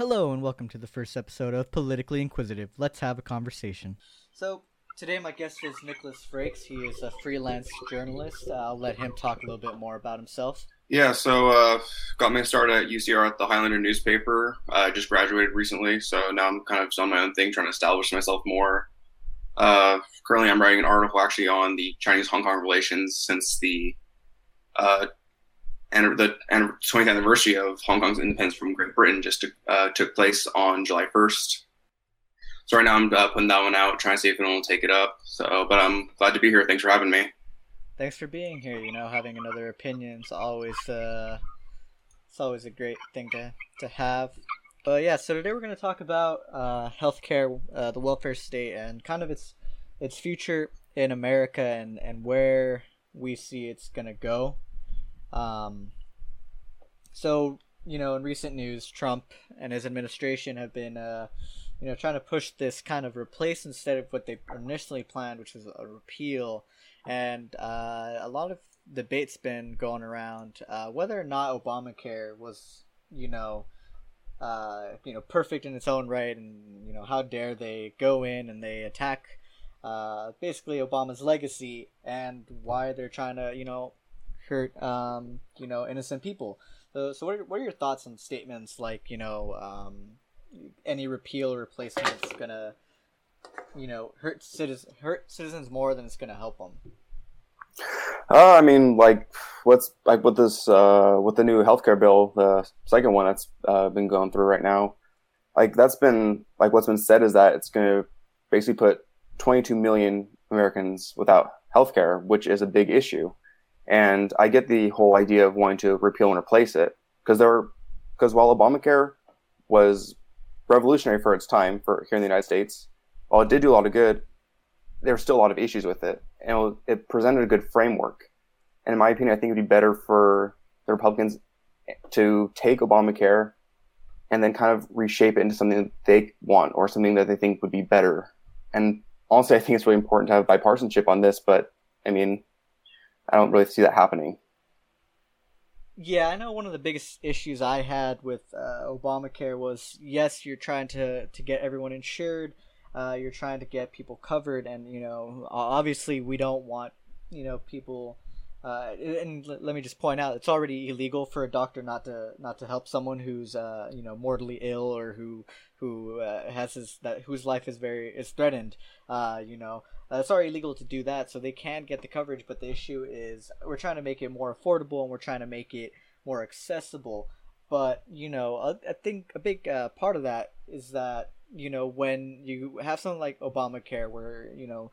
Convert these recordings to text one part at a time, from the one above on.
Hello and welcome to the first episode of Politically Inquisitive. Let's have a conversation. So, today my guest is Nicholas Frakes. He is a freelance journalist. I'll let him talk a little bit more about himself. Yeah, so uh, got my start at UCR at the Highlander newspaper. I uh, just graduated recently, so now I'm kind of on my own thing, trying to establish myself more. Uh, currently, I'm writing an article actually on the Chinese Hong Kong relations since the uh, and the 20th anniversary of Hong Kong's independence from Great Britain just took, uh, took place on July 1st. So right now I'm uh, putting that one out, trying to see if anyone will take it up. So, but I'm glad to be here. Thanks for having me. Thanks for being here. You know, having another opinion is always uh, it's always a great thing to to have. But yeah, so today we're going to talk about uh, healthcare, uh, the welfare state, and kind of its its future in America and and where we see it's going to go. Um, so you know, in recent news, Trump and his administration have been, uh, you know, trying to push this kind of replace instead of what they initially planned, which was a repeal. And uh, a lot of debates been going around uh, whether or not Obamacare was, you know, uh, you know, perfect in its own right, and you know, how dare they go in and they attack, uh, basically Obama's legacy and why they're trying to, you know, hurt um, you know innocent people. So, so what are, what are your thoughts on statements like you know um, any repeal or replacement is gonna you know hurt citizens hurt citizens more than it's gonna help them? Uh, I mean, like what's like with this uh, with the new healthcare bill, the second one that's uh, been going through right now. Like that's been like what's been said is that it's going to basically put 22 million Americans without healthcare, which is a big issue. And I get the whole idea of wanting to repeal and replace it because there, because while Obamacare was revolutionary for its time for here in the United States, while it did do a lot of good, there were still a lot of issues with it, and it presented a good framework. And in my opinion, I think it'd be better for the Republicans to take Obamacare and then kind of reshape it into something that they want or something that they think would be better. And honestly, I think it's really important to have bipartisanship on this, but I mean, I don't really see that happening. Yeah, I know one of the biggest issues I had with uh, Obamacare was yes, you're trying to, to get everyone insured, uh, you're trying to get people covered, and you know, obviously, we don't want you know people. Uh, and let me just point out, it's already illegal for a doctor not to not to help someone who's uh, you know mortally ill or who who uh, has his that whose life is very is threatened. Uh, you know, uh, it's already illegal to do that, so they can get the coverage. But the issue is we're trying to make it more affordable and we're trying to make it more accessible. But you know, I, I think a big uh, part of that is that you know when you have something like Obamacare, where you know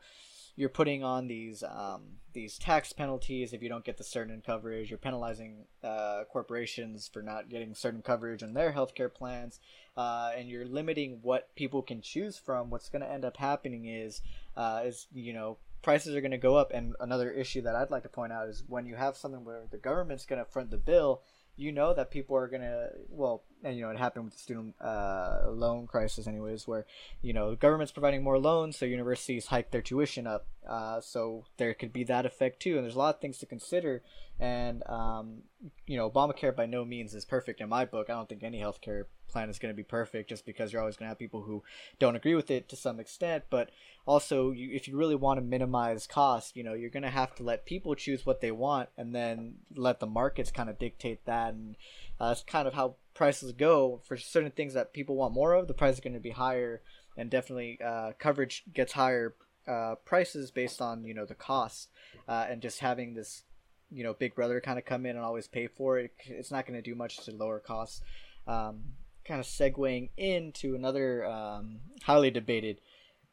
you're putting on these um, these tax penalties if you don't get the certain coverage. You're penalizing uh, corporations for not getting certain coverage on their healthcare plans, uh, and you're limiting what people can choose from. What's going to end up happening is uh, is you know prices are going to go up. And another issue that I'd like to point out is when you have something where the government's going to front the bill, you know that people are to well, and you know it happened with the student uh, loan crisis, anyways, where you know government's providing more loans, so universities hike their tuition up. Uh, so there could be that effect too, and there's a lot of things to consider. And um, you know, Obamacare by no means is perfect in my book. I don't think any healthcare plan is going to be perfect just because you're always going to have people who don't agree with it to some extent but also you, if you really want to minimize cost you know you're going to have to let people choose what they want and then let the markets kind of dictate that and uh, that's kind of how prices go. For certain things that people want more of the price is going to be higher and definitely uh, coverage gets higher uh, prices based on you know the cost uh, and just having this you know big brother kind of come in and always pay for it it's not going to do much to lower costs. Um, kind of segueing into another um, highly debated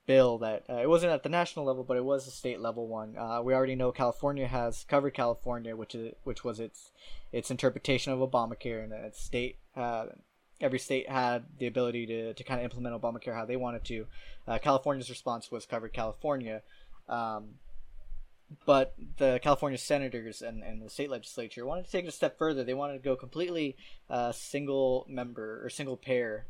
bill that uh, it wasn't at the national level, but it was a state level one. Uh, we already know California has covered California, which is which was its its interpretation of Obamacare, and its state. Uh, every state had the ability to, to kind of implement Obamacare how they wanted to. Uh, California's response was covered California. Um, but the California senators and, and the state legislature wanted to take it a step further. They wanted to go completely uh, single member or single payer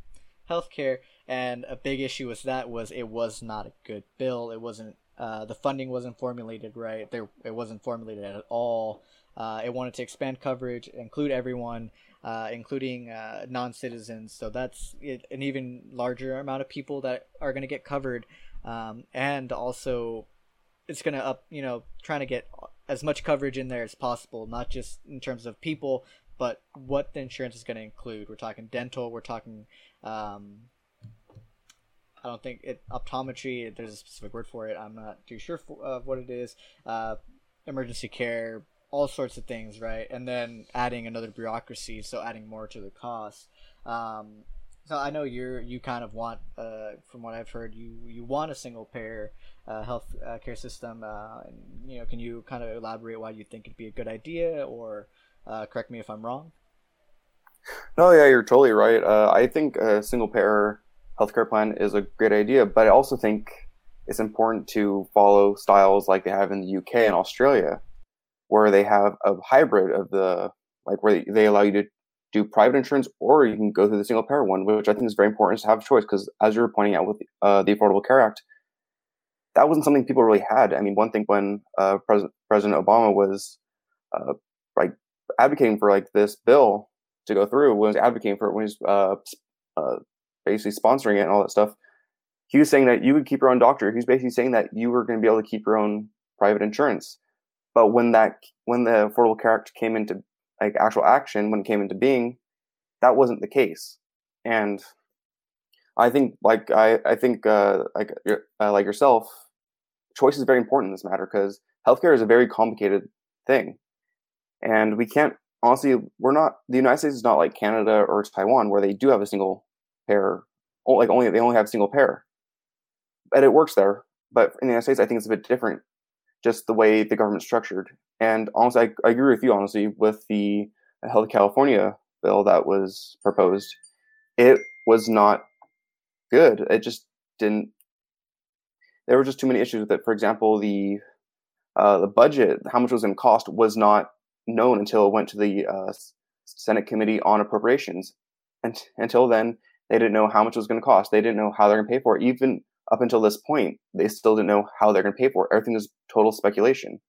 healthcare, and a big issue with that was it was not a good bill. It wasn't uh, the funding wasn't formulated right. There it wasn't formulated at all. Uh, it wanted to expand coverage, include everyone, uh, including uh, non-citizens. So that's an even larger amount of people that are going to get covered, um, and also it's going to up, you know, trying to get as much coverage in there as possible, not just in terms of people, but what the insurance is going to include. We're talking dental. We're talking. Um, I don't think it optometry. There's a specific word for it. I'm not too sure of what it is. Uh, emergency care, all sorts of things, right? And then adding another bureaucracy, so adding more to the cost. Um, so I know you're you kind of want, uh, from what I've heard, you you want a single payer uh, health uh, care system. Uh, and, you know, can you kind of elaborate why you think it'd be a good idea, or uh, correct me if I'm wrong? No, yeah, you're totally right. Uh, I think a single payer healthcare plan is a great idea, but I also think it's important to follow styles like they have in the UK and Australia, where they have a hybrid of the like where they allow you to do private insurance or you can go through the single payer one, which I think is very important to have a choice because as you're pointing out with uh, the Affordable Care Act, that wasn't something people really had. I mean, one thing when uh, President President Obama was uh, like advocating for like this bill to go through, was advocating for it when he's uh, uh, basically sponsoring it and all that stuff. He was saying that you would keep your own doctor. He was basically saying that you were going to be able to keep your own private insurance. But when that when the Affordable Care Act came into like actual action, when it came into being, that wasn't the case. And I think like I I think uh, like uh, like yourself, choice is very important in this matter because healthcare is a very complicated thing, and we can't honestly we're not the United States is not like Canada or Taiwan where they do have a single payer like only they only have single payer, but it works there. But in the United States, I think it's a bit different just the way the government's structured. And honestly, I, I agree with you, honestly, with the Health California bill that was proposed. It was not good. It just didn't. There were just too many issues with it. For example, the uh, the budget, how much was to cost, was not known until it went to the uh, Senate Committee on Appropriations. And until then, they didn't know how much it was going to cost. They didn't know how they're going to pay for it. Even up until this point, they still didn't know how they're going to pay for it. Everything is total speculation.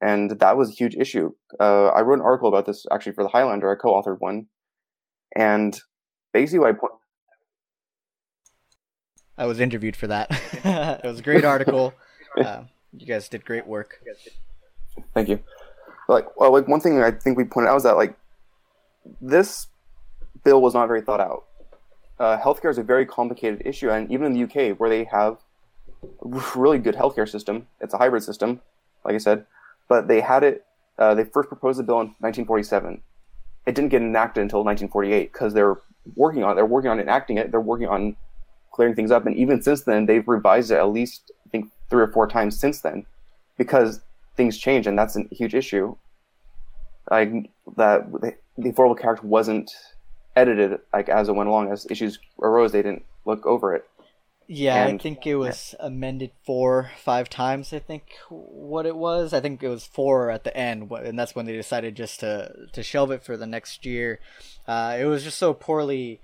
And that was a huge issue. Uh, I wrote an article about this actually for the Highlander. I co-authored one, and basically, what I point. I was interviewed for that. it was a great article. Uh, you guys did great work. Thank you. Like, well, like one thing I think we pointed out was that like this bill was not very thought out uh, healthcare is a very complicated issue, and even in the UK, where they have a really good healthcare system, it's a hybrid system, like I said, but they had it. Uh, they first proposed the bill in 1947. It didn't get enacted until 1948 because they're working on it. They're working on enacting it. They're working on clearing things up, and even since then, they've revised it at least I think three or four times since then, because things change, and that's a huge issue. Like that, the, the Affordable Care Act wasn't edited like as it went along. As issues arose, they didn't look over it. Yeah, and, I think it was amended four, five times. I think what it was. I think it was four at the end, and that's when they decided just to to shelve it for the next year. Uh, it was just so poorly,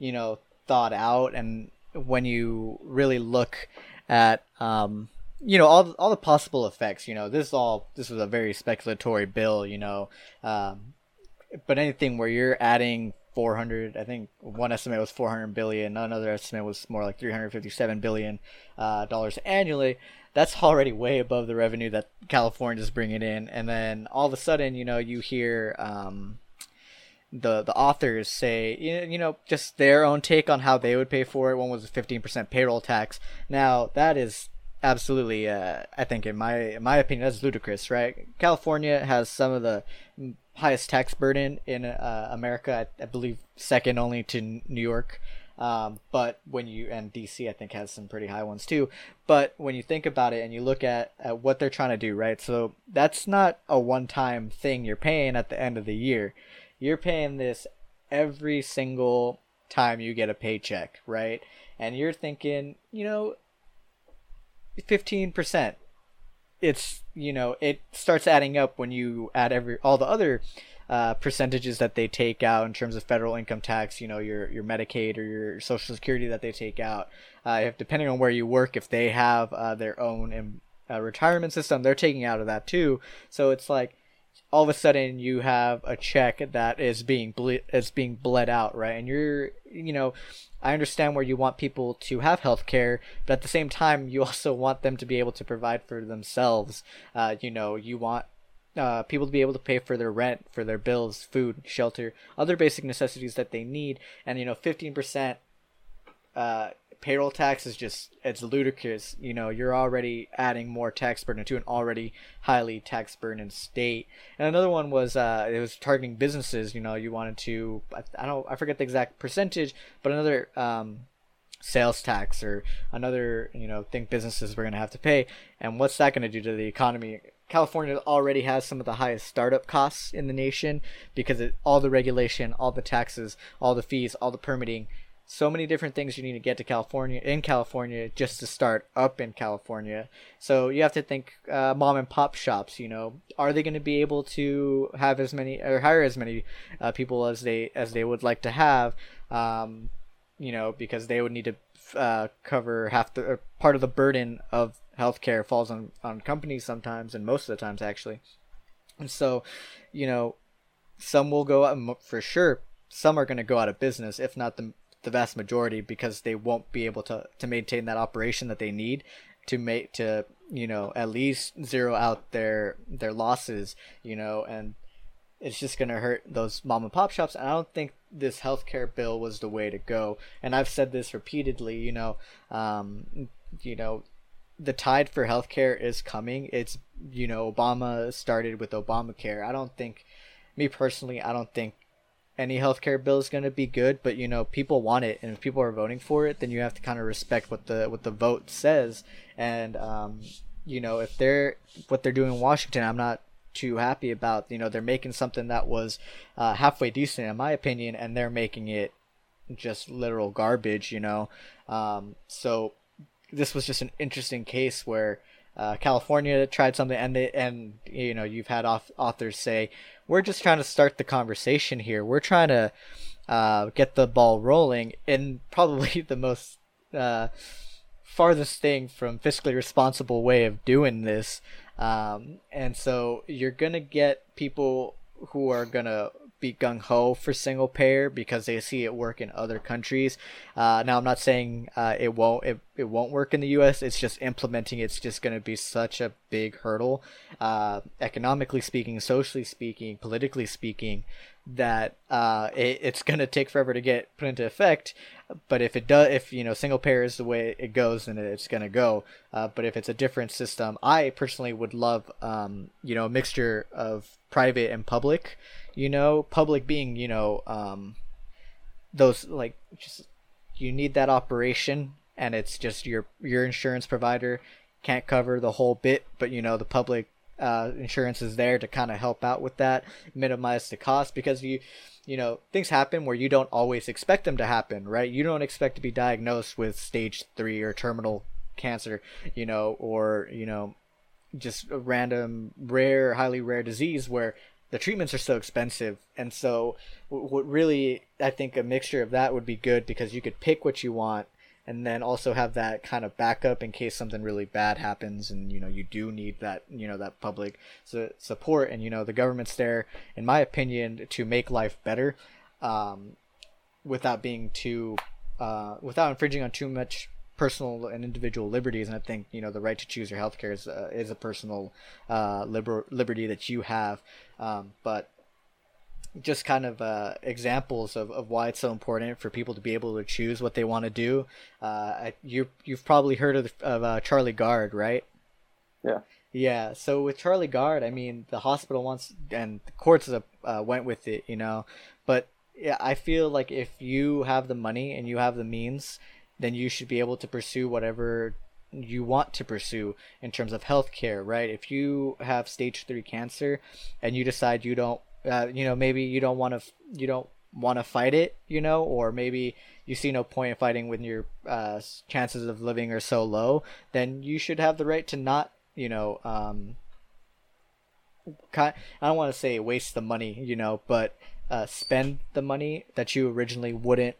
you know, thought out, and when you really look at, um, you know, all all the possible effects. You know, this all this was a very speculatory bill. You know, um, but anything where you're adding 400 i think one estimate was 400 billion. Another estimate was more like 357 billion uh, dollars annually. That's already way above the revenue that california is bringing in. And then all of a sudden you know you hear um, the the authors say you know just their own take on how they would pay for it. One was a 15% payroll tax. Now that is absolutely uh, i think in my in my opinion that's ludicrous right? California has some of the highest tax burden in uh, America. I, I, believe second only to New York. Um, but when you and DC, I think has some pretty high ones too. But when you think about it and you look at, at what they're trying to do, right? So that's not a one-time thing you're paying at the end of the year. You're paying this every single time you get a paycheck, right? And you're thinking, you know, fifteen percent it's you know it starts adding up when you add every all the other uh, percentages that they take out in terms of federal income tax, you know, your your Medicaid or your Social Security that they take out. Uh, if depending on where you work, if they have uh, their own uh, retirement system, they're taking out of that too. So it's like all of a sudden you have a check that is being ble- is being bled out, right? And you're, you know, I understand where you want people to have health care, but at the same time, you also want them to be able to provide for themselves. Uh, you know, you want uh, people to be able to pay for their rent, for their bills, food, shelter, other basic necessities that they need. And you know, fifteen percent uh, payroll tax is just it's ludicrous. You know, you're already adding more tax burden to an already highly tax burden state. And another one was uh, it was targeting businesses. You know, you wanted to I, I don't I forget the exact percentage, but another um, sales tax or another you know thing businesses were going to have to pay. And what's that going to do to the economy? California already has some of the highest startup costs in the nation because it, all the regulation, all the taxes, all the fees, all the permitting so many different things you need to get to California in California just to start up in California. So you have to think uh, mom and pop shops. You know, are they going to be able to have as many or hire as many uh, people as they as they would like to have? Um, you know, because they would need to uh, cover half the part of the burden of healthcare falls on on companies sometimes, and most of the times actually. And so, you know, some will go out for sure. Some are going to go out of business, if not the the vast majority because they won't be able to to maintain that operation that they need to make to you know at least zero out their their losses you know and it's just going to hurt those mom and pop shops. And i don't think this healthcare bill was the way to go. And i've said this repeatedly you know um, you know the tide for healthcare is coming. It's you know obama started with obamacare. I don't think me personally i don't think any healthcare bill is going to be good, but you know people want it, and if people are voting for it, then you have to kind of respect what the what the vote says. And um, you know if they're what they're doing in Washington, I'm not too happy about. You know they're making something that was uh, halfway decent in my opinion, and they're making it just literal garbage. You know, um, so this was just an interesting case where. Uh, California tried something, and they and you know you've had authors say, we're just trying to start the conversation here. We're trying to uh, get the ball rolling in probably the most uh, farthest thing from fiscally responsible way of doing this. Um, and so you're gonna get people who are gonna be gung ho for single payer because they see it work in other countries. Uh, now I'm not saying uh, it won't it, it won't work in the U.S. It's just implementing. It's just going to be such a big hurdle, uh, economically speaking, socially speaking, politically speaking, that uh, it, it's going to take forever to get put into effect. But if it does, if you know single payer is the way it goes, then it's going to go. Uh, but if it's a different system, I personally would love um, you know a mixture of private and public you know public being you know um those like just you need that operation and it's just your your insurance provider can't cover the whole bit but you know the public uh, insurance is there to kind of help out with that minimize the cost because you you know things happen where you don't always expect them to happen right? You don't expect to be diagnosed with stage 3 or terminal cancer you know or you know just a random rare highly rare disease where the treatments are so expensive. And so what really i think a mixture of that would be good because you could pick what you want and then also have that kind of backup in case something really bad happens and you know you do need that you know that public support. And you know the government's there in my opinion to make life better um, without being too uh, without infringing on too much personal and individual liberties, and I think you know the right to choose your healthcare is uh, is a personal uh, liber- liberty that you have. Um, but just kind of uh, examples of, of why it's so important for people to be able to choose what they want to do. Uh, you you've probably heard of of uh, Charlie Gard, right? Yeah. Yeah. So with Charlie Gard, I mean, the hospital wants and the courts uh, went with it, you know, but yeah, I feel like if you have the money and you have the means then you should be able to pursue whatever you want to pursue in terms of healthcare, right? If you have stage three cancer and you decide you don't, uh, you know, maybe you don't want to, you don't want to fight it, you know, or maybe you see no point in fighting when your uh, chances of living are so low, then you should have the right to not, you know, um, I don't want to say waste the money, you know, but uh, spend the money that you originally wouldn't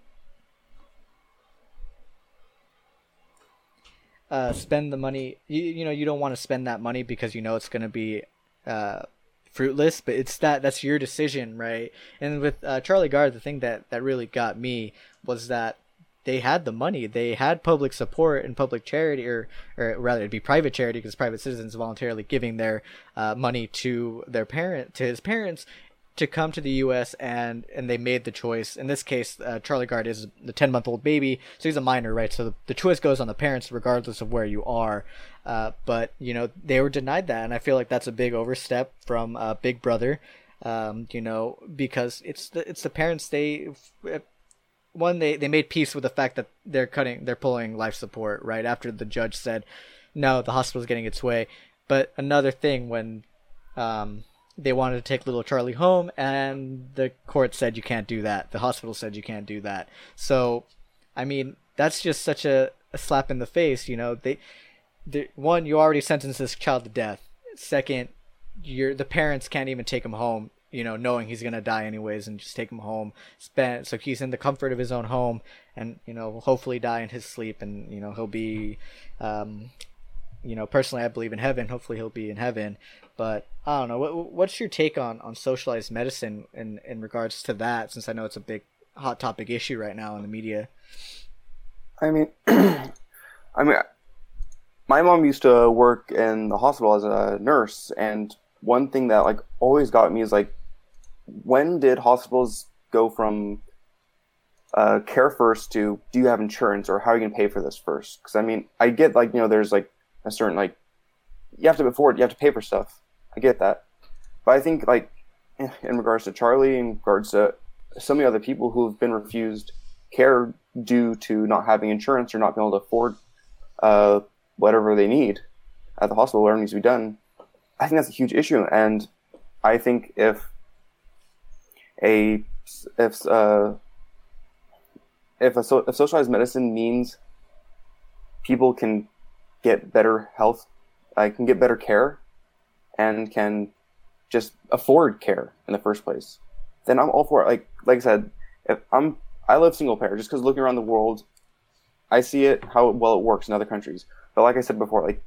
uh, spend the money. You, you know, you don't want to spend that money because you know it's going to be uh, fruitless but it's that that's your decision right and with uh, charlie gard the thing that that really got me was that they had the money they had public support and public charity or or rather it'd be private charity because private citizens voluntarily giving their uh, money to their parent to his parents to come to the U.S. and and they made the choice. In this case, uh, Charlie Gard is the ten month old baby, so he's a minor, right? So the, the choice goes on the parents regardless of where you are. Uh, but you know they were denied that, and I feel like that's a big overstep from uh, Big Brother. Um, you know because it's the it's the parents they one they, they made peace with the fact that they're cutting they're pulling life support right after the judge said no the hospital's getting its way but another thing when um, they wanted to take little Charlie home, and the court said you can't do that. The hospital said you can't do that. So, I mean, that's just such a, a slap in the face. You know, they, they, one, you already sentenced this child to death. Second, you're the parents can't even take him home. You know, knowing he's gonna die anyways, and just take him home. Spend so he's in the comfort of his own home, and you know, hopefully die in his sleep, and you know, he'll be, um, you know, personally, I believe in heaven. Hopefully, he'll be in heaven. But I don't know. What, what's your take on, on socialized medicine in, in regards to that? Since I know it's a big hot topic issue right now in the media. I mean, I mean, my mom used to work in the hospital as a nurse, and one thing that like always got me is like, when did hospitals go from uh, care first to do you have insurance or how are you gonna pay for this first? Because I mean, I get like you know there's like a certain like you have to afford you have to pay for stuff, I get that. But I think like in regards to Charlie, in regards to so many other people who have been refused care due to not having insurance or not being able to afford uh, whatever they need at the hospital, whatever needs to be done, I think that's a huge issue. And I think if a if uh, if a so, if socialized medicine means people can get better health, I can get better care, and can just afford care in the first place, then I'm all for it. Like like I said, if I'm I live single payer just because looking around the world, I see it how well it works in other countries. But like I said before, like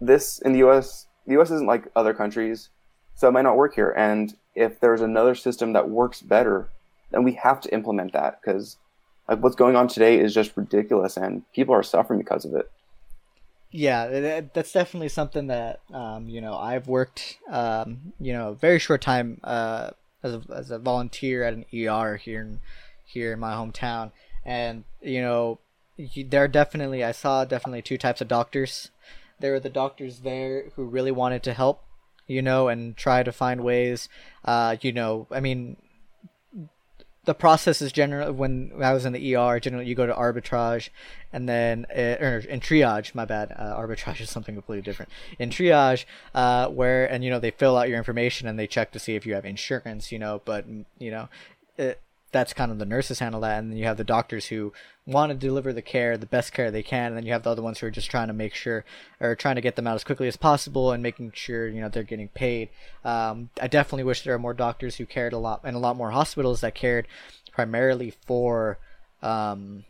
this in the U.S. The U.S. isn't like other countries, so it might not work here. And if there's another system that works better, then we have to implement that because like what's going on today is just ridiculous, and people are suffering because of it yeah that's definitely something that um, you know i've worked um, you know very short time uh, as, a, as a volunteer at an er here in here in my hometown. And you know there are definitely i saw definitely two types of doctors. There were the doctors there who really wanted to help you know and try to find ways uh, you know i mean the process is generally when I was in the ER. Generally, you go to arbitrage, and then uh, or in triage. My bad. Uh, arbitrage is something completely different. In triage, uh, where and you know they fill out your information and they check to see if you have insurance. You know, but you know, it, that's kind of the nurses handle that, and then you have the doctors who want to deliver the care, the best care they can, and then you have the other ones who are just trying to make sure or trying to get them out as quickly as possible and making sure you know they're getting paid. Um, I definitely wish there were more doctors who cared a lot, and a lot more hospitals that cared primarily for um,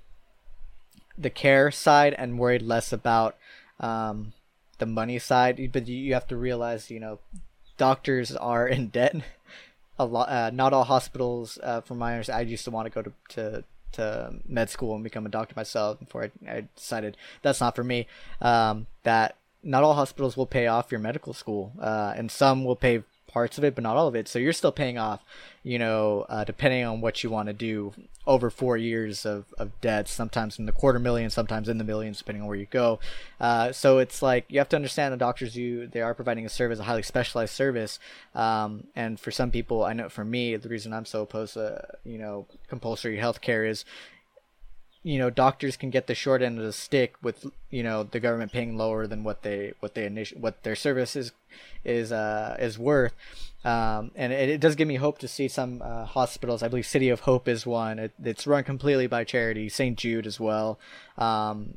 the care side and worried less about um, the money side. But you have to realize, you know, doctors are in debt a lot. Uh, not all hospitals, uh, from I used to want to go to, to to med school and become a doctor myself before I, I decided that's not for me. Um, that not all hospitals will pay off your medical school, uh, and some will pay parts of it, but not all of it. So you're still paying off, you know, uh, depending on what you want to do, over four years of, of debt, sometimes in the quarter million, sometimes in the millions, depending on where you go. Uh, so it's like you have to understand the doctors you they are providing a service, a highly specialized service. Um, and for some people, I know for me, the reason I'm so opposed to you know compulsory health care is you know doctors can get the short end of the stick with you know the government paying lower than what they what they initial what their service is is uh is worth um and it, it does give me hope to see some uh, hospitals i believe city of hope is one it, it's run completely by charity st jude as well um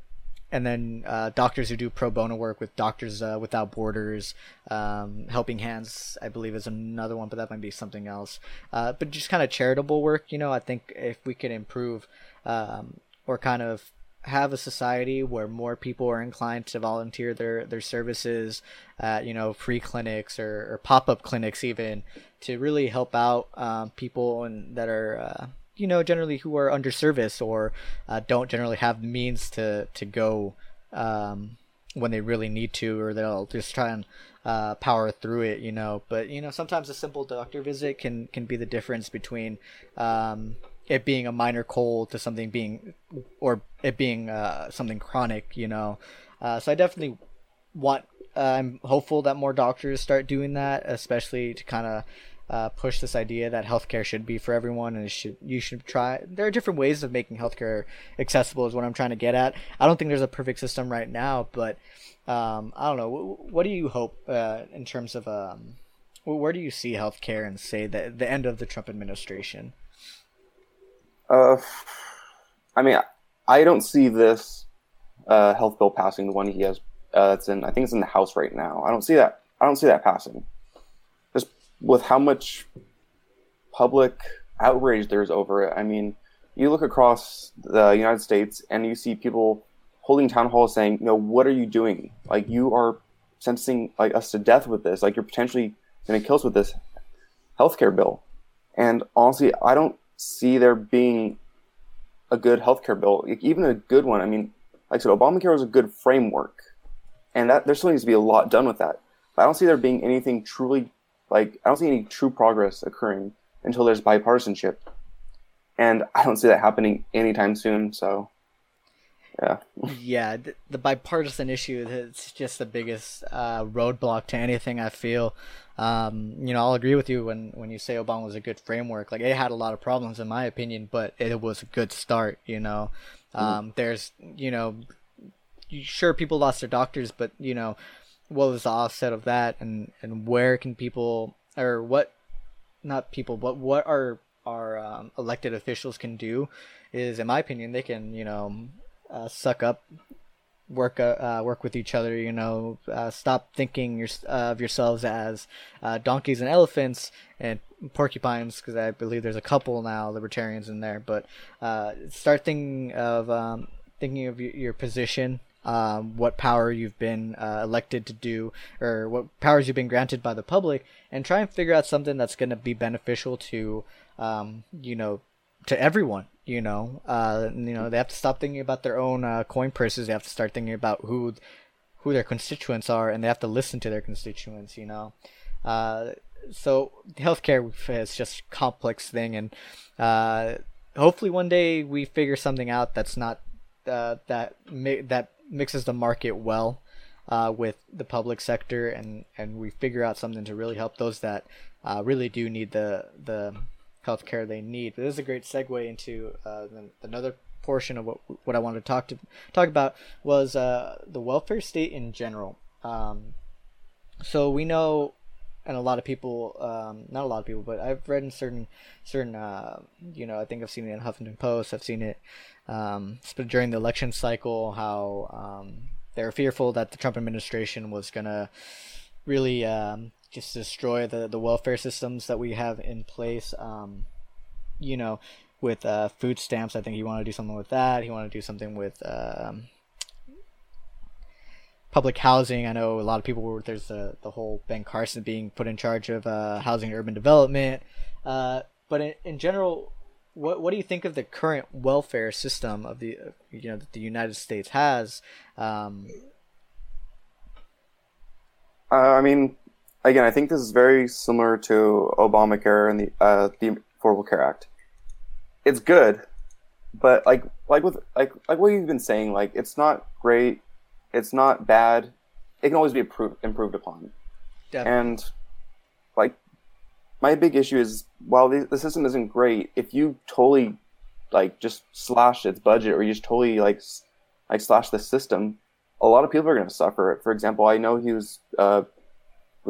and then uh, doctors who do pro bono work with Doctors uh, Without Borders, um, Helping Hands, I believe, is another one, but that might be something else. Uh, but just kind of charitable work, you know. I think if we could improve um, or kind of have a society where more people are inclined to volunteer their their services at you know free clinics or, or pop-up clinics even to really help out um, people and that are uh, you know generally who are under service or uh, don't generally have the means to to go um, when they really need to or they'll just try and uh, power through it you know. But you know sometimes a simple doctor visit can can be the difference between um, it being a minor cold to something being or it being uh, something chronic you know? Uh, so i definitely want uh, i'm hopeful that more doctors start doing that especially to kind of uh, push this idea that healthcare should be for everyone and should you should try there are different ways of making healthcare accessible is what i'm trying to get at. I don't think there's a perfect system right now but um, i don't know. What do you hope uh, in terms of um, where do you see healthcare and say the, the end of the trump administration uh, I mean, I don't see this uh, health bill passing. The one he has uh, that's in, I think it's in the House right now. I don't see that. I don't see that passing. Just with how much public outrage there's over it. I mean, you look across the United States and you see people holding town halls saying, "You know, what are you doing? Like, you are sentencing like us to death with this. Like, you're potentially going to kill us with this healthcare bill." And honestly, I don't see there being a good healthcare bill, even a good one. I mean, like I said, Obamacare was a good framework, and that there still needs to be a lot done with that. But I don't see there being anything truly like I don't see any true progress occurring until there's bipartisanship, and I don't see that happening anytime soon. So, yeah, yeah, the, the bipartisan issue is just the biggest uh, roadblock to anything. I feel um, you know, I'll agree with you when, when you say Obama was a good framework. Like, it had a lot of problems, in my opinion, but it was a good start, you know. Mm-hmm. Um, mm. There's, you know, sure, people lost their doctors, but, you know, what was the offset of that? And, and where can people, or what, not people, but what our, our um, elected officials can do is, in my opinion, they can, you know, uh, suck up work uh, uh, work with each other. You know, uh, stop thinking your, uh, of yourselves as uh, donkeys and elephants and porcupines, because I believe there's a couple now libertarians in there. But uh, start thinking of um, thinking of your position. Um, what power you've been elected to do, or what powers you've been granted by the public, and try and figure out something that's going to be beneficial to, um, you know, to everyone you know? Uh, you know they have to stop thinking about their own uh, coin purses. They have to start thinking about who who their constituents are and they have to listen to their constituents you know? Uh, so healthcare is just complex thing and uh, hopefully one day we figure something out that's not uh, that mi- that mixes the market well uh, with the public sector and and we figure out something to really help those that really do need the the healthcare they need. But this is a great segue into uh, another portion of what what I wanted to talk to talk about was uh, the welfare state in general. Um, so we know, and a lot of people, um, not a lot of people, but I've read in certain certain, uh, you know, I think I've seen it in Huffington Post. I've seen it um, during the election cycle how um, they're fearful that the Trump administration was gonna really um, just destroy the the welfare systems that we have in place. Um, you know, with uh, food stamps, I think he wanted to do something with that. He wanted to do something with um, public housing. I know a lot of people were there's the the whole Ben Carson being put in charge of uh, housing and urban development. Uh, but in, in general, what what do you think of the current welfare system of the you know that the United States has? Um, uh, I mean, again, I think this is very similar to Obamacare and the uh, the Affordable Care Act. It's good, but like like with like like what you've been saying, like it's not great, it's not bad. It can always be improved improved upon. Definitely. And like my big issue is while the, the system isn't great, if you totally like just slash its budget or you just totally like like slash the system, a lot of people are going to suffer. For example, I know he was uh,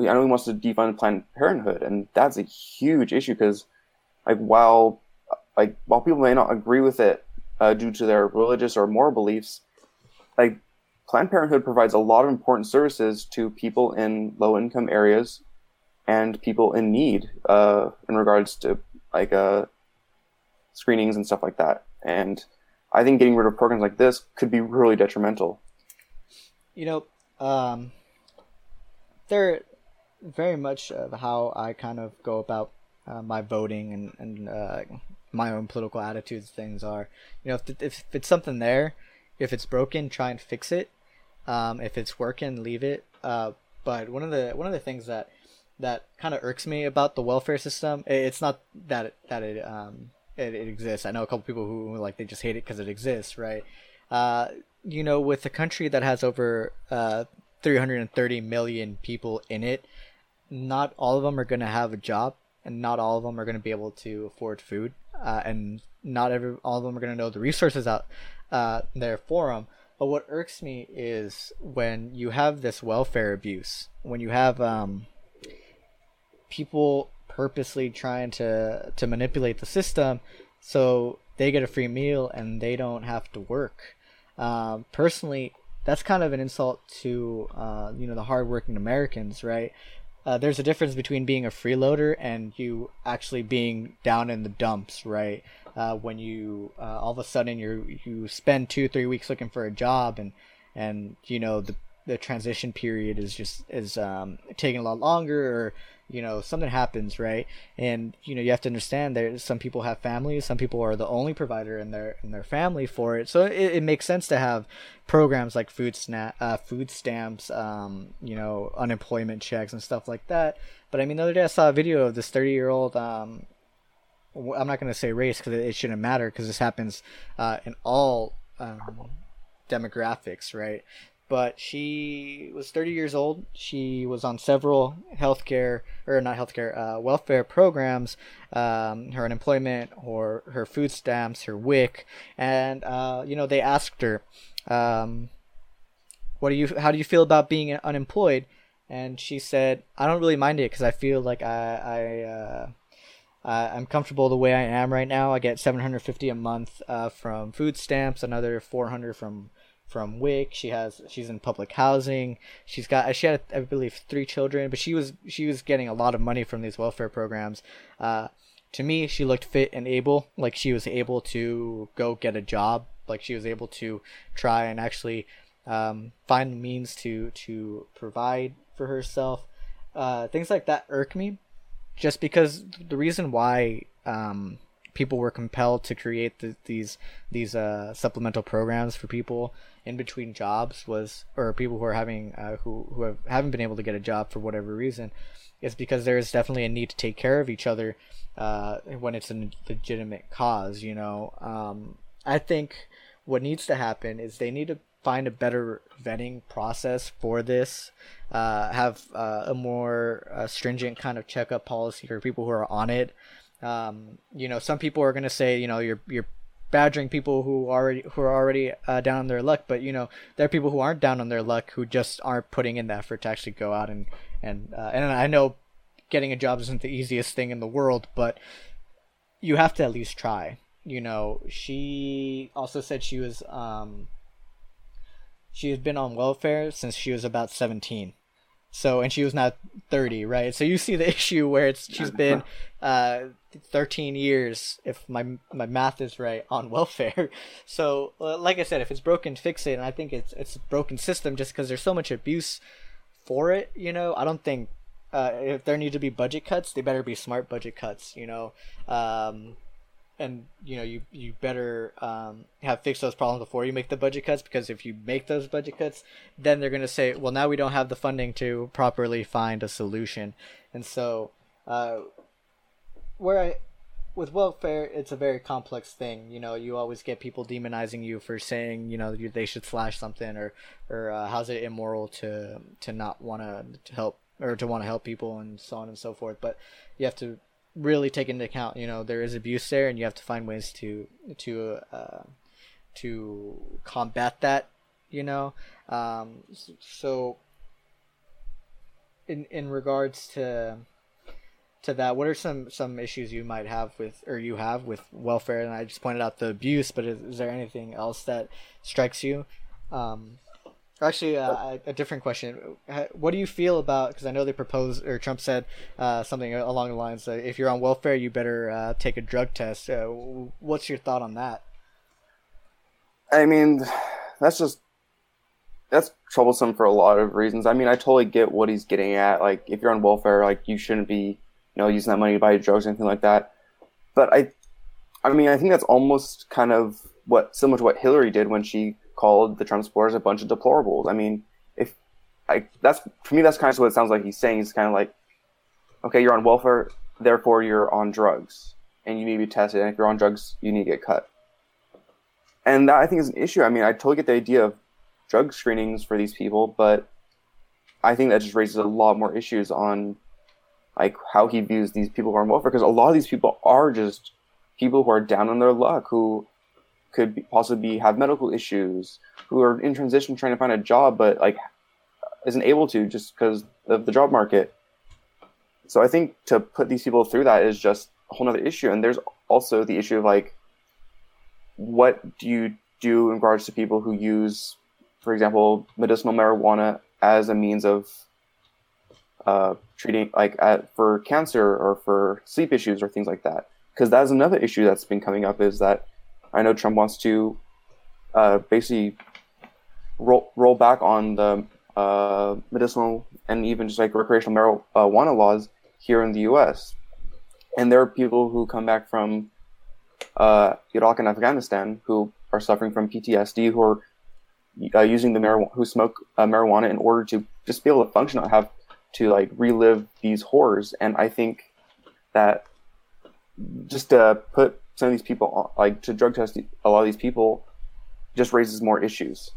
I know he wants to defund Planned Parenthood, and that's a huge issue because, like, while like while people may not agree with it uh, due to their religious or moral beliefs, like Planned Parenthood provides a lot of important services to people in low income areas and people in need uh, in regards to like uh, screenings and stuff like that. And I think getting rid of programs like this could be really detrimental. You know, um, they're very much of how I kind of go about uh, my voting and and uh, my own political attitudes. Things are, you know, if, if it's something there, if it's broken, try and fix it. Um, if it's working, leave it. Uh, but one of the one of the things that that kind of irks me about the welfare system, it's not that it, that it um it, it exists. I know a couple people who like they just hate it because it exists, right? Uh, you know, with a country that has over uh 330 million people in it, not all of them are going to have a job and not all of them are going to be able to afford food uh, and not every all of them are going to know the resources out uh, there for them but what irks me is when you have this welfare abuse when you have um, people purposely trying to to manipulate the system so they get a free meal and they don't have to work um, personally that's kind of an insult to uh, you know the hardworking Americans, right? Uh, there's a difference between being a freeloader and you actually being down in the dumps, right? Uh, when you uh, all of a sudden you you spend two three weeks looking for a job and and you know the the transition period is just is um, taking a lot longer or you know something happens right? And you know you have to understand that some people have families some people are the only provider in their in their family for it. So it, it makes sense to have programs like food snap uh, food stamps um, you know unemployment checks and stuff like that. But i mean the other day i saw a video of this 30 year old um, i'm not going to say race because it, shouldn't matter because this happens uh, in all um, demographics right but she was 30 years old. She was on several healthcare or not healthcare uh, welfare programs, um, her unemployment or her food stamps, her WIC, and uh, you know they asked her, um, "What do you? How do you feel about being unemployed?" And she said, "I don't really mind it because I feel like I I." Uh, I'm comfortable the way I am right now. I get 750 a month uh, from food stamps, another 400 from from WIC. She has she's in public housing. She's got she had I believe three children, but she was she was getting a lot of money from these welfare programs. Uh, to me, she looked fit and able, like she was able to go get a job, like she was able to try and actually um, find means to to provide for herself. Uh, things like that irk me, just because the reason why um, people were compelled to create the, these these uh, supplemental programs for people in between jobs was or people who are having uh, who who have, haven't been able to get a job for whatever reason is because there is definitely a need to take care of each other uh, when it's a legitimate cause you know? Um, i think what needs to happen is they need to find a better vetting process for this uh, have uh, a more uh, stringent kind of checkup policy for people who are on it. Um, you know some people are going to say you know you're you're badgering people who already who are already uh, down on their luck. But you know, there are people who aren't down on their luck who just aren't putting in the effort to actually go out and and uh, and I know getting a job isn't the easiest thing in the world, but you have to at least try. You know, she also said she was um she has been on welfare since she was about 17 so and she was not 30 right? So you see the issue where it's she's been uh 13 years if my my math is right on welfare. So uh, like i said if it's broken fix it. And i think it's it's a broken system just because there's so much abuse for it you know? I don't think uh, if there need to be budget cuts they better be smart budget cuts you know? Um and you know you you better um, have fixed those problems before you make the budget cuts because if you make those budget cuts then they're going to say well now we don't have the funding to properly find a solution. And so uh, where I with welfare it's a very complex thing. You know you always get people demonizing you for saying you know they should slash something or or uh, how's it immoral to to not want to help or to want to help people and so on and so forth. But you have to really take into account you know there is abuse there and you have to find ways to to uh, to combat that you know? Um, so in in regards to to that what are some some issues you might have with or you have with welfare? And i just pointed out the abuse but is, is there anything else that strikes you? Um, Actually, uh, a different question. What do you feel about? Because I know they proposed, or Trump said uh, something along the lines that if you're on welfare, you better uh, take a drug test. Uh, what's your thought on that? I mean, that's just that's troublesome for a lot of reasons. I mean, I totally get what he's getting at. Like, if you're on welfare, like you shouldn't be, you know, using that money to buy drugs or anything like that. But I, I mean, I think that's almost kind of what similar to what Hillary did when she called the Trump supporters a bunch of deplorables. I mean, if I that's for me, that's kind of what it sounds like he's saying. He's kind of like, okay, you're on welfare, therefore you're on drugs, and you need to be tested. And if you're on drugs, you need to get cut. And that I think is an issue. I mean, I totally get the idea of drug screenings for these people, but I think that just raises a lot more issues on like how he views these people who are on welfare because a lot of these people are just people who are down on their luck who could be, possibly have medical issues who are in transition trying to find a job but like isn't able to just because of the job market so i think to put these people through that is just a whole other issue and there's also the issue of like what do you do in regards to people who use for example, medicinal marijuana as a means of uh, treating, like for cancer or for sleep issues or things like that. Because that is another issue that's been coming up is that I know Trump wants to uh, basically roll, roll back on the uh, medicinal and even just like recreational marijuana laws here in the U.S. And there are people who come back from uh, Iraq and Afghanistan who are suffering from PTSD, who are uh, using the marijuana who smoke uh, marijuana in order to just be able to function, not have to like relive these horrors. And I think that just to put some of these people like to drug test a lot of these people just raises more issues.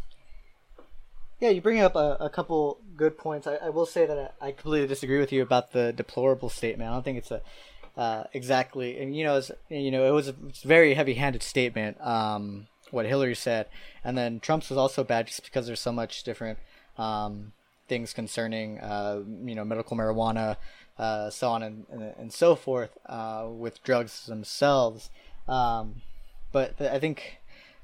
Yeah, you bring up a, a couple good points. I, I, will say that I, completely disagree with you about the deplorable statement. I don't think it's a uh, exactly, and you know, it's, you know, it was a very heavy-handed statement. Um, what Hillary said, and then Trump's was also bad just because there's so much different um, things concerning uh, you know medical marijuana, uh, so on and, and, and so forth uh, with drugs themselves. Um, but I think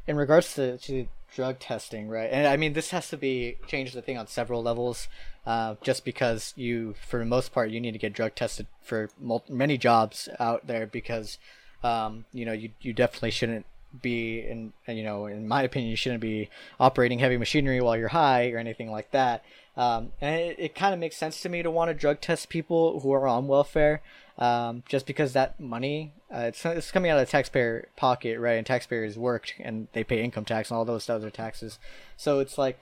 in regards to, to drug testing, right? And I mean, this has to be changed. I think on several levels. Uh, just because you, for the most part, you need to get drug tested for many jobs out there because, um, you know, you you definitely shouldn't be in you know in my opinion you shouldn't be operating heavy machinery while you're high or anything like that um, and it, it kind of makes sense to me to want to drug test people who are on welfare um, just because that money uh, it's, it's coming out of the taxpayer pocket right and taxpayers worked and they pay income tax and all those other taxes so it's like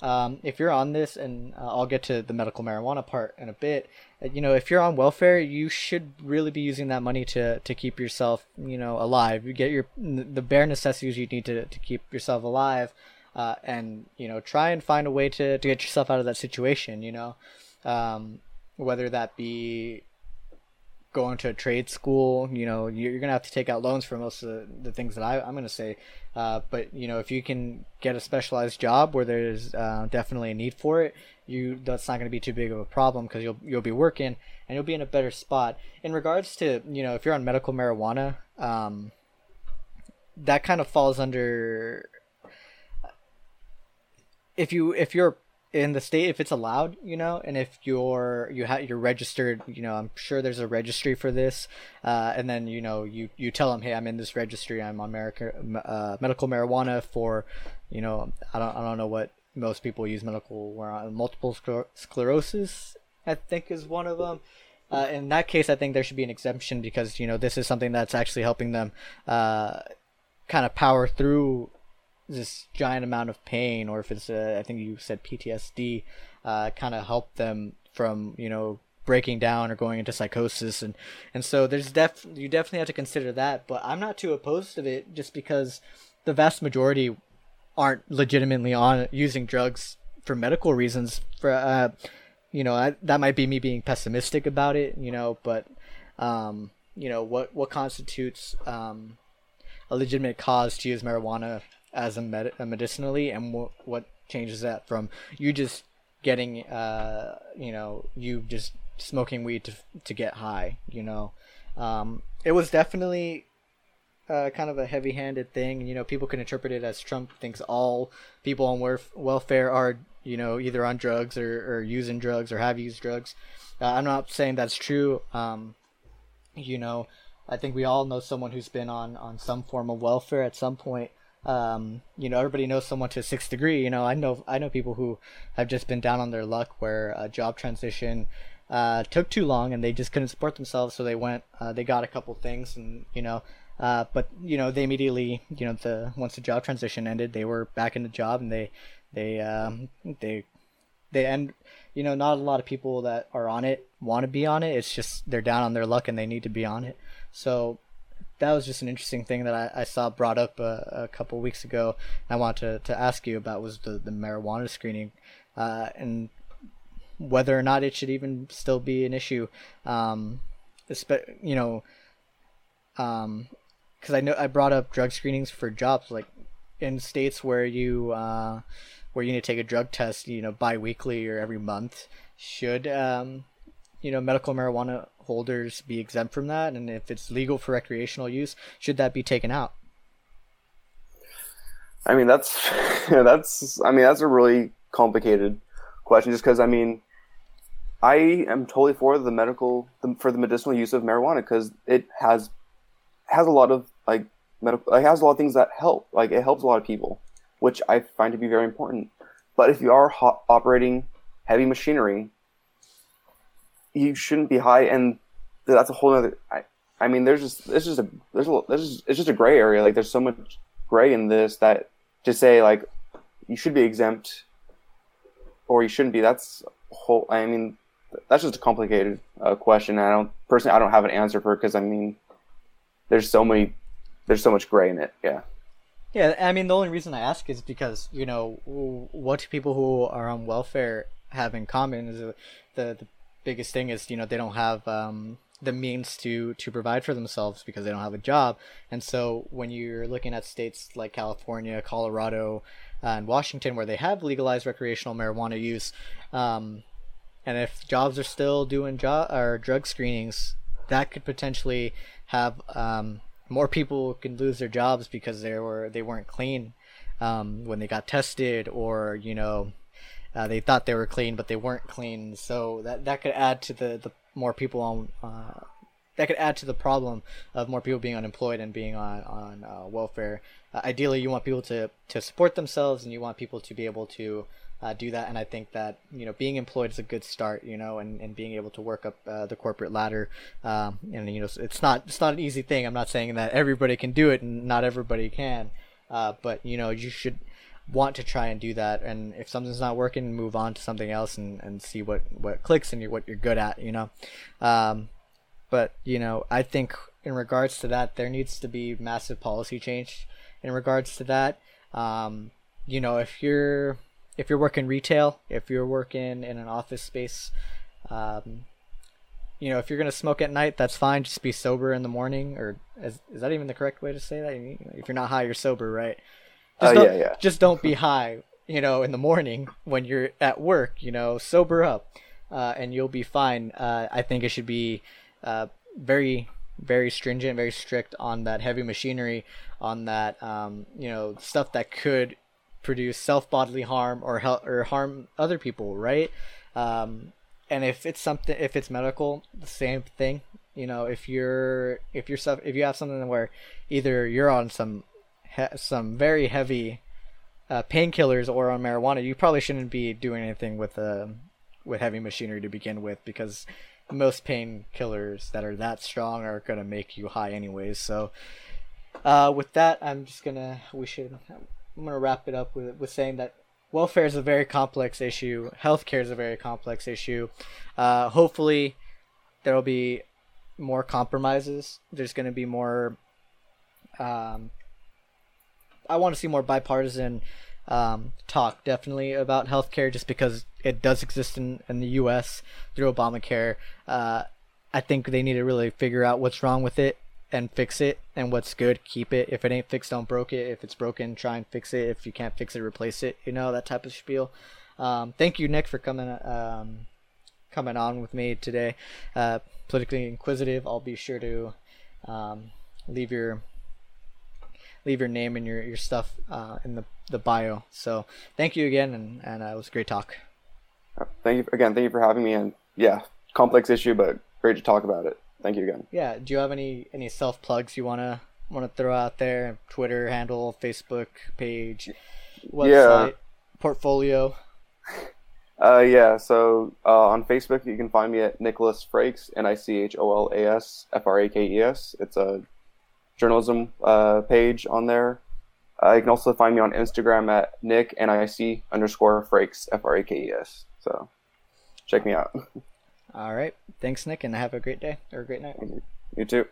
um, if you're on this, and uh, I'll get to the medical marijuana part in a bit, uh, you know, if you're on welfare, you should really be using that money to, to keep yourself, you know, alive. You get your the bare necessities you need to, to keep yourself alive, uh, and you know, try and find a way to, to get yourself out of that situation. You know, um, whether that be going to a trade school, you know, you're gonna have to take out loans for most of the, the things that I, I'm gonna say. Uh, but you know, if you can get a specialized job where there's uh, definitely a need for it, you that's not gonna be too big of a problem because you'll you'll be working and you'll be in a better spot. In regards to you know, if you're on medical marijuana, um, that kind of falls under if you if you're in the state if it's allowed you know and if you're you have you're registered you know i'm sure there's a registry for this uh, and then you know you you tell them hey i'm in this registry. I'm on America, uh, medical marijuana for you know i don't i don't know what most people use medical multiple sclerosis i think is one of them uh, in that case i think there should be an exemption because you know this is something that's actually helping them uh, kind of power through this giant amount of pain, or if it's uh, I think you said PTSD, uh, kind of help them from you know breaking down or going into psychosis, and and so there's def you definitely have to consider that. But I'm not too opposed to it, just because the vast majority aren't legitimately on using drugs for medical reasons. For uh, you know I, that might be me being pessimistic about it, you know, but um, you know what what constitutes um, a legitimate cause to use marijuana as a, med- a medicinally, and what what changes that from you just getting uh you know you just smoking weed to to get high you know um it was definitely uh, kind of a heavy-handed thing. You know, people can interpret it as Trump thinks all people on werf- welfare are, you know, either on drugs or, or using drugs or have used drugs. Uh, I'm not saying that's true. Um, you know, I think we all know someone who's been on on some form of welfare at some point um, you know, everybody knows someone to a sixth degree. You know, I know I know people who have just been down on their luck where a job transition uh, took too long and they just couldn't support themselves, so they went, uh, they got a couple things, and you know, uh, but you know, they immediately, you know, the once the job transition ended, they were back in the job and they they um, they they end. You know, not a lot of people that are on it want to be on it. It's just they're down on their luck and they need to be on it. So that was just an interesting thing that I, I saw brought up a, a couple weeks ago. I wanted to, to ask you about was the, the marijuana screening uh, and whether or not it should even still be an issue. Um, you know, because um, I know I brought up drug screenings for jobs like in states where you uh, where you need to take a drug test, you know, biweekly or every month. Should um, you know medical marijuana holders be exempt from that? And if it's legal for recreational use, should that be taken out? I mean, that's that's I mean that's a really complicated question, just because I mean, I am totally for the medical for the medicinal use of marijuana because it has has a lot of like medical it has a lot of things that help. Like it helps a lot of people, which I find to be very important. But if you are ho- operating heavy machinery, you shouldn't be high, and that's a whole other. I, I mean, there's just it's just a there's a there's just, it's just a gray area. Like there's so much gray in this that to say like you should be exempt or you shouldn't be. That's whole. I mean, that's just a complicated uh, question. I don't personally I don't have an answer for because I mean, there's so many there's so much gray in it. Yeah. Yeah, I mean the only reason I ask is because you know what people who are on welfare have in common is the the biggest thing is you know they don't have um, the means to to provide for themselves because they don't have a job. And so when you're looking at states like california colorado uh, and washington where they have legalized recreational marijuana use um, and if jobs are still doing job or drug screenings that could potentially have um, more people can lose their jobs because they were they weren't clean um, when they got tested or you know uh, they thought they were clean, but they weren't clean. So that that could add to the, the more people on uh, that could add to the problem of more people being unemployed and being on on uh, welfare. Uh, ideally, you want people to to support themselves, and you want people to be able to uh, do that. And I think that you know being employed is a good start. You know, and, and being able to work up uh, the corporate ladder. Um, and you know, it's not it's not an easy thing. I'm not saying that everybody can do it, and not everybody can. but you know, you should want to try and do that and if something's not working move on to something else and, and see what what clicks and what you're good at you know? Um, but you know i think in regards to that there needs to be massive policy change in regards to that. Um, you know if you're if you're working retail if you're working in an office space um, you know if you're gonna smoke at night that's fine. Just be sober in the morning or is, is that even the correct way to say that? If you're not high you're sober right just oh, yeah, yeah. Just don't be high, you know, in the morning when you're at work. You know, sober up, uh, and you'll be fine. Uh, I think it should be uh, very, very stringent, very strict on that heavy machinery, on that, um, you know, stuff that could produce self bodily harm or help or harm other people, right? Um, and if it's something, if it's medical, the same thing. You know, if you're if you're if you have something where either you're on some some very heavy uh, painkillers or on marijuana, you probably shouldn't be doing anything with uh, with heavy machinery to begin with because most painkillers that are that strong are gonna make you high anyways. So uh, with that, I'm just gonna we should I'm gonna wrap it up with with saying that welfare is a very complex issue. Healthcare is a very complex issue. Uh, hopefully, there will be more compromises. There's going to be more um, I want to see more bipartisan um, talk definitely about healthcare, just because it does exist in, in the U.S. through Obamacare. Uh, I think they need to really figure out what's wrong with it and fix it, and what's good, keep it. If it ain't fixed, don't broke it. If it's broken, try and fix it. If you can't fix it, replace it. You know that type of spiel. Um, thank you, Nick, for coming um, coming on with me today. Uh, politically inquisitive. I'll be sure to um, leave your leave your name and your your stuff uh, in the the bio. So thank you again, and and uh, it was a great talk. Thank you again. Thank you for having me. And yeah, complex issue, but great to talk about it. Thank you again. Yeah. Do you have any any self plugs you wanna want to throw out there? Twitter handle, Facebook page, website, yeah. portfolio. Uh, yeah. So uh, on Facebook, you can find me at Nicholas Frakes, N I C H O L A S F R A K E S. It's a journalism uh, page on there. Uh, you can also find me on Instagram at Nick N I C underscore Frakes F R A K E S. So check me out. All right. Thanks, Nick, and have a great day or a great night. You too.